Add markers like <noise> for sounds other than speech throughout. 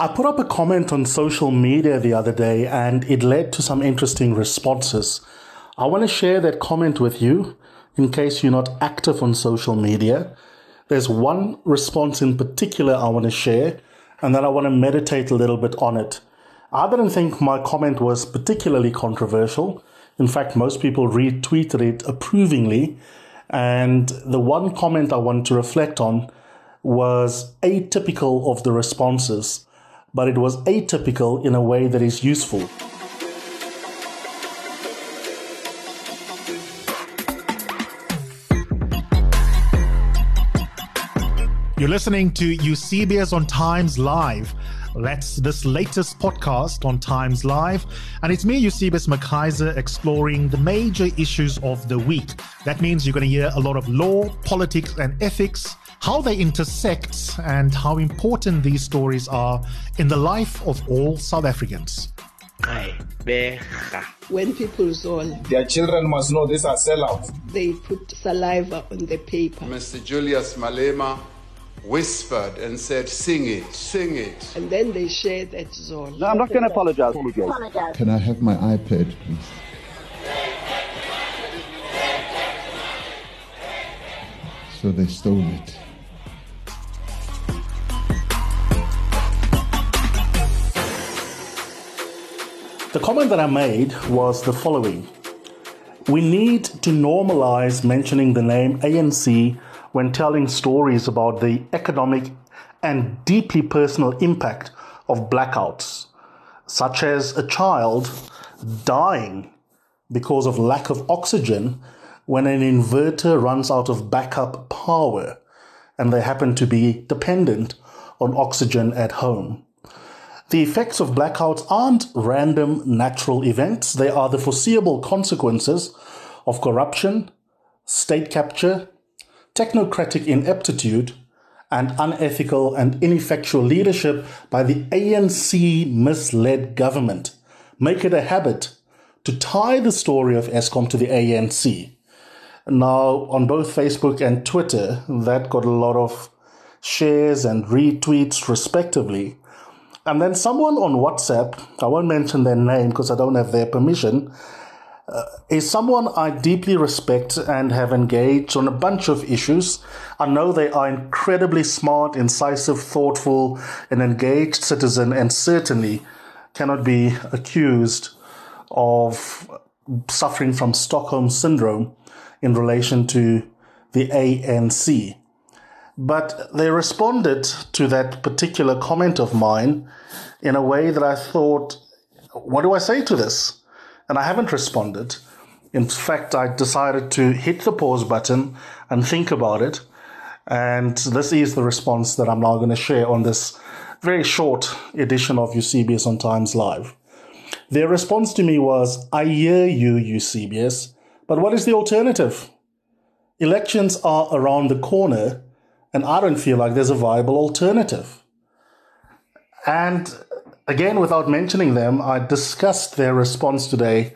I put up a comment on social media the other day and it led to some interesting responses. I want to share that comment with you in case you're not active on social media. There's one response in particular I want to share and then I want to meditate a little bit on it. I didn't think my comment was particularly controversial. In fact, most people retweeted it approvingly. And the one comment I want to reflect on was atypical of the responses but it was atypical in a way that is useful. You're listening to Eusebius on TimesLIVE. That's this latest podcast on TimesLIVE. And it's me, Eusebius McKaiser, exploring the major issues of the week. That means you're going to hear a lot of law, politics, and ethics how they intersect and how important these stories are in the life of all South Africans. When people zone, their children must know these are sellouts. They put saliva on the paper. Mr. Julius Malema whispered and said, Sing it, sing it. And then they share that zone. No, I'm not going to apologize. apologize. Can I have my iPad, please? So they stole it. The comment that I made was the following We need to normalize mentioning the name ANC when telling stories about the economic and deeply personal impact of blackouts, such as a child dying because of lack of oxygen when an inverter runs out of backup power and they happen to be dependent on oxygen at home. The effects of blackouts aren't random natural events, they are the foreseeable consequences of corruption, state capture, technocratic ineptitude, and unethical and ineffectual leadership by the ANC misled government. Make it a habit to tie the story of Eskom to the ANC. Now, on both Facebook and Twitter, that got a lot of shares and retweets, respectively. And then someone on WhatsApp, I won't mention their name because I don't have their permission, uh, is someone I deeply respect and have engaged on a bunch of issues. I know they are incredibly smart, incisive, thoughtful, and engaged citizen, and certainly cannot be accused of suffering from Stockholm syndrome in relation to the ANC. But they responded to that particular comment of mine in a way that I thought, what do I say to this? And I haven't responded. In fact, I decided to hit the pause button and think about it. And this is the response that I'm now going to share on this very short edition of Eusebius on TimesLIVE. Their response to me was, I hear you, Eusebius, but what is the alternative? Elections are around the corner and I don't feel like there's a viable alternative. And again, without mentioning them, I discussed their response today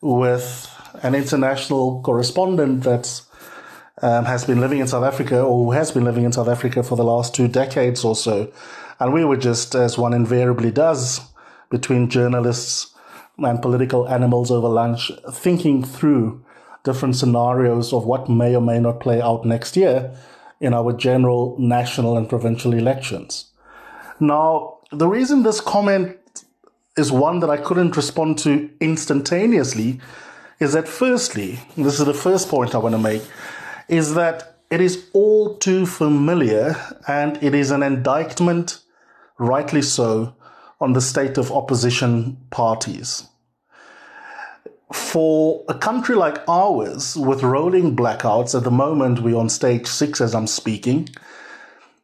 with an international correspondent that um, has been living in South Africa or who has been living in South Africa for the last two decades or so. And we were just, as one invariably does, between journalists and political animals over lunch, thinking through different scenarios of what may or may not play out next year in our general national and provincial elections. Now, the reason this comment is one that I couldn't respond to instantaneously is that, firstly, this is the first point I want to make, is that it is all too familiar and it is an indictment, rightly so, on the state of opposition parties for a country like ours with rolling blackouts, at the moment we're on stage six as I'm speaking,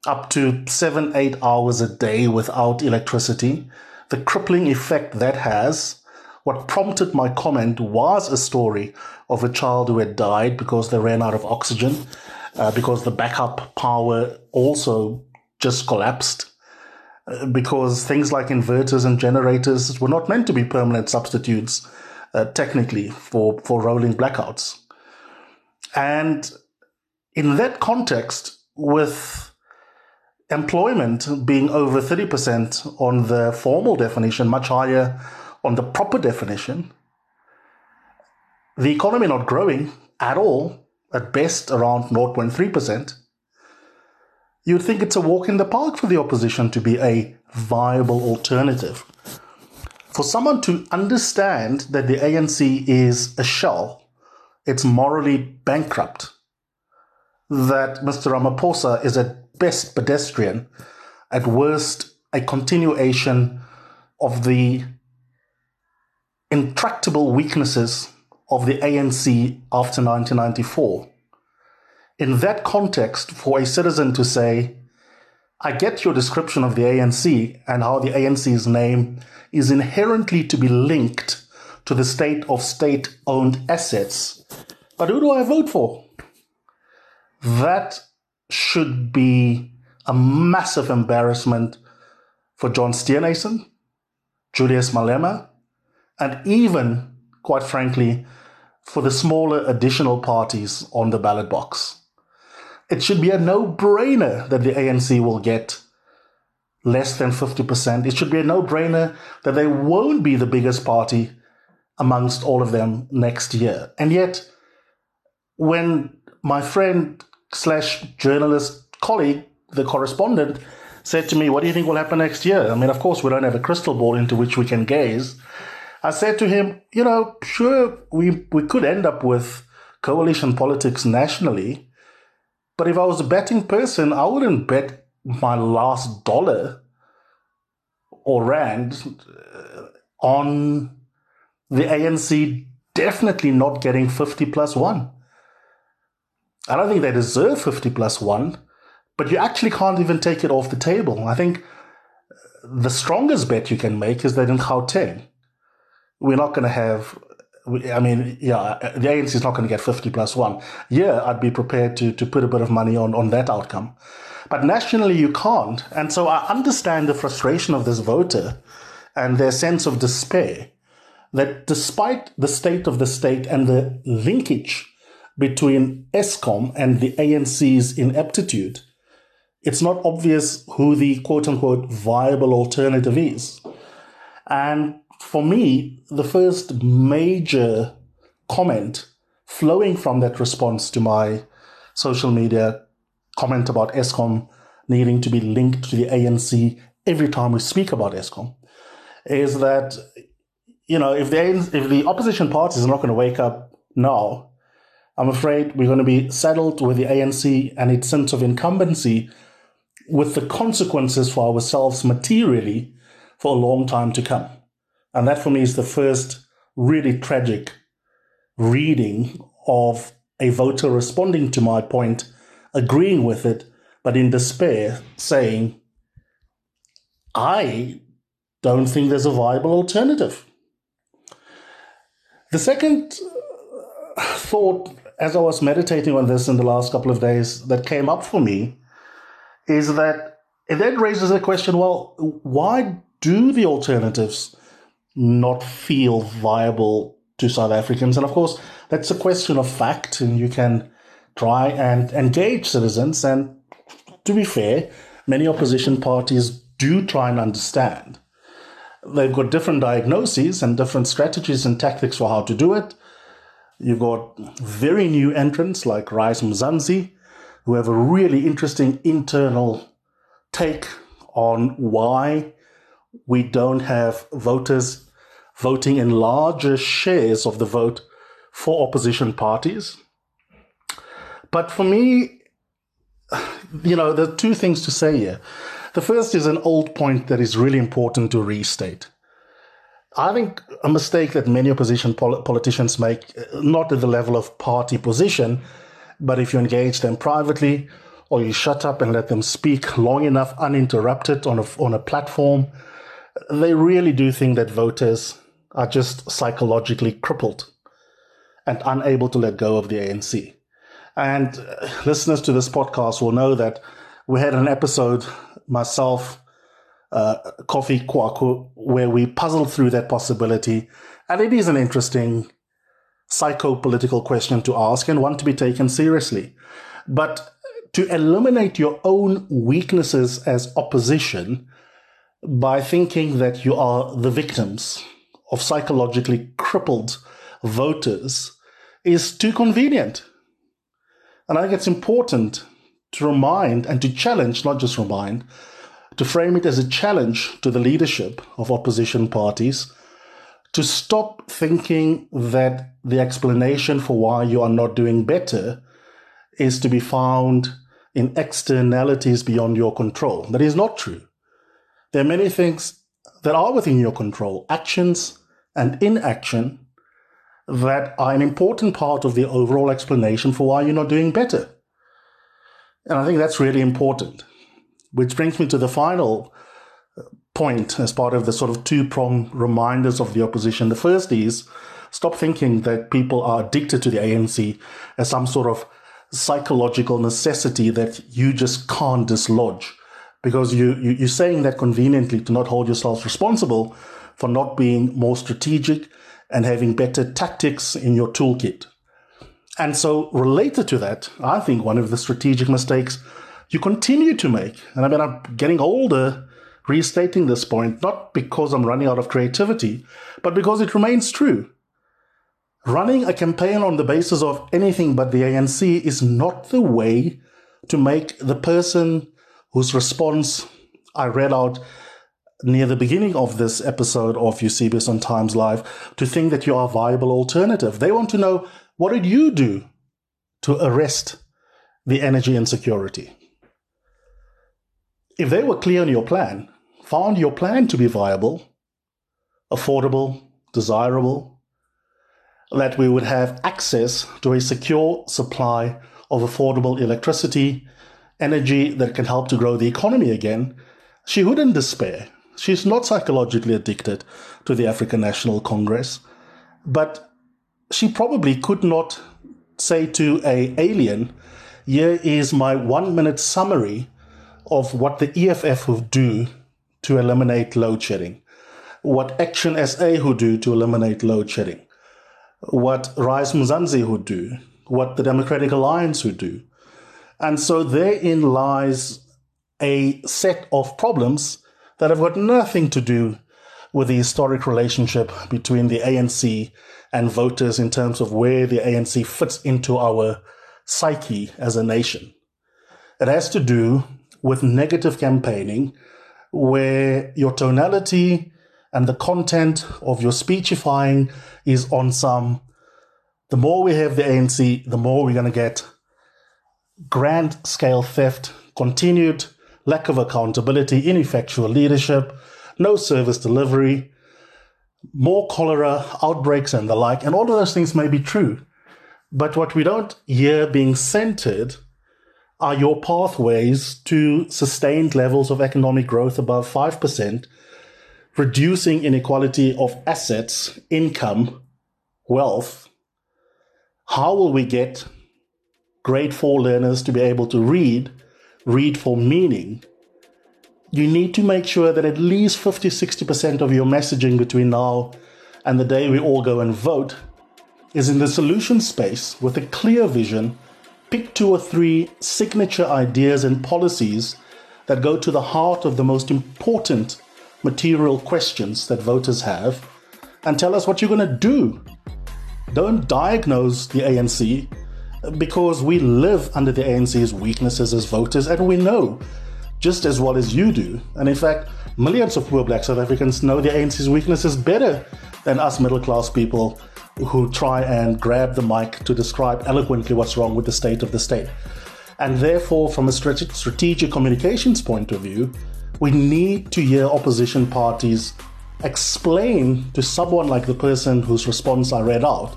up to seven, eight hours a day without electricity, the crippling effect that has. What prompted my comment was a story of a child who had died because they ran out of oxygen, uh, because the backup power also just collapsed uh, because things like inverters and generators were not meant to be permanent substitutes uh, technically for, for rolling blackouts. And in that context, with employment being over 30% on the formal definition, much higher on the proper definition, the economy not growing at all, at best around 0.3%, you'd think it's a walk in the park for the opposition to be a viable alternative. For someone to understand that the ANC is a shell, it's morally bankrupt, that Mr. Ramaphosa is at best pedestrian, at worst a continuation of the intractable weaknesses of the ANC after 1994. In that context, for a citizen to say, I get your description of the ANC and how the ANC's name is inherently to be linked to the state of state owned assets, but who do I vote for? That should be a massive embarrassment for John Steenhuisen, Julius Malema, and even, quite frankly, for the smaller additional parties on the ballot box. It should be a no brainer that the ANC will get less than 50%. It should be a no brainer that they won't be the biggest party amongst all of them next year. And yet, when my friend slash journalist colleague, the correspondent, said to me, What do you think will happen next year? I mean, of course, we don't have a crystal ball into which we can gaze. I said to him, You know, sure, we, we could end up with coalition politics nationally, but if I was a betting person, I wouldn't bet my last dollar or rand uh, on the ANC definitely not getting 50 plus one. I don't think they deserve 50 plus one, but you actually can't even take it off the table. I think the strongest bet you can make is that in Gauteng, we're not going to have. I mean, yeah, the ANC is not going to get 50 plus one. Yeah, I'd be prepared to, to put a bit of money on, on that outcome. But nationally, you can't. And so I understand the frustration of this voter and their sense of despair that despite the state of the state and the linkage between Eskom and the ANC's ineptitude, it's not obvious who the quote unquote viable alternative is. And for me, the first major comment flowing from that response to my social media comment about Eskom needing to be linked to the ANC every time we speak about Eskom is that you know if the if the opposition parties are not going to wake up now, I'm afraid we're going to be saddled with the ANC and its sense of incumbency with the consequences for ourselves materially for a long time to come. And that for me is the first really tragic reading of a voter responding to my point, agreeing with it, but in despair saying, I don't think there's a viable alternative. The second uh, thought, as I was meditating on this in the last couple of days, that came up for me is that it then raises the question well, why do the alternatives not feel viable to South Africans? And of course, that's a question of fact, and you can try and engage citizens. And to be fair, many opposition parties do try and understand. They've got different diagnoses and different strategies and tactics for how to do it. You've got very new entrants like Rise Mzansi, who have a really interesting internal take on why we don't have voters voting in larger shares of the vote for opposition parties. But for me, <sighs> you know, there are two things to say here. The first is an old point that is really important to restate. I think a mistake that many opposition pol- politicians make, uh, not at the level of party position, but if you engage them privately or you shut up and let them speak long enough uninterrupted on a, on a platform, they really do think that voters are just psychologically crippled and unable to let go of the ANC. And uh, listeners to this podcast will know that we had an episode, myself, uh, Kwaku, where we puzzled through that possibility. And it is an interesting psycho political question to ask and one to be taken seriously. But to eliminate your own weaknesses as opposition by thinking that you are the victims of psychologically crippled voters is too convenient. And I think it's important to remind and to challenge, not just remind, to frame it as a challenge to the leadership of opposition parties to stop thinking that the explanation for why you are not doing better is to be found in externalities beyond your control. That is not true. There are many things that are within your control, actions and inaction that are an important part of the overall explanation for why you're not doing better. And I think that's really important. Which brings me to the final uh, point as part of the sort of two prong reminders of the opposition. The first is stop thinking that people are addicted to the ANC as some sort of psychological necessity that you just can't dislodge because you, you, you're saying that conveniently to not hold yourselves responsible for not being more strategic and having better tactics in your toolkit. And so, related to that, I think one of the strategic mistakes you continue to make, and I mean, I'm getting older restating this point, not because I'm running out of creativity, but because it remains true. Running a campaign on the basis of anything but the ANC is not the way to make the person whose response I read out near the beginning of this episode of Eusebius on TimesLIVE to think that you are a viable alternative. They want to know what did you do to arrest the energy insecurity? If they were clear on your plan, found your plan to be viable, affordable, desirable, that we would have access to a secure supply of affordable electricity, energy that can help to grow the economy again, she wouldn't despair. She's not psychologically addicted to the African National Congress, but she probably could not say to a alien, here is my one minute summary of what the EFF would do to eliminate load shedding, what ActionSA would do to eliminate load shedding, what Rise Mzansi would do, what the Democratic Alliance would do. And so therein lies a set of problems that have got nothing to do with the historic relationship between the ANC and voters in terms of where the ANC fits into our psyche as a nation. It has to do with negative campaigning where your tonality and the content of your speechifying is on some the more we have the ANC, the more we're going to get grand scale theft, continued lack of accountability, ineffectual leadership, no service delivery, more cholera outbreaks and the like. And all of those things may be true. But what we don't hear being centered are your pathways to sustained levels of economic growth above 5%, reducing inequality of assets, income, wealth. How will we get grade four learners to be able to read read for meaning, you need to make sure that at least 50 60% of your messaging between now and the day we all go and vote is in the solution space with a clear vision. Pick two or three signature ideas and policies that go to the heart of the most important material questions that voters have and tell us what you're going to do. Don't diagnose the ANC because we live under the ANC's weaknesses as voters and we know just as well as you do. And in fact, millions of poor black South Africans know the ANC's weaknesses better than us middle class people who try and grab the mic to describe eloquently what's wrong with the state of the state. And therefore, from a strategic communications point of view, we need to hear opposition parties explain to someone like the person whose response I read out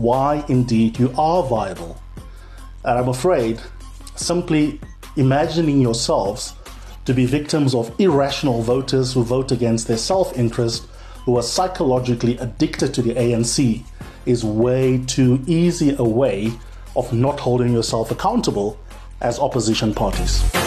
why indeed you are viable. And I'm afraid simply imagining yourselves to be victims of irrational voters who vote against their self interest, who are psychologically addicted to the ANC, is way too easy a way of not holding yourself accountable as opposition parties.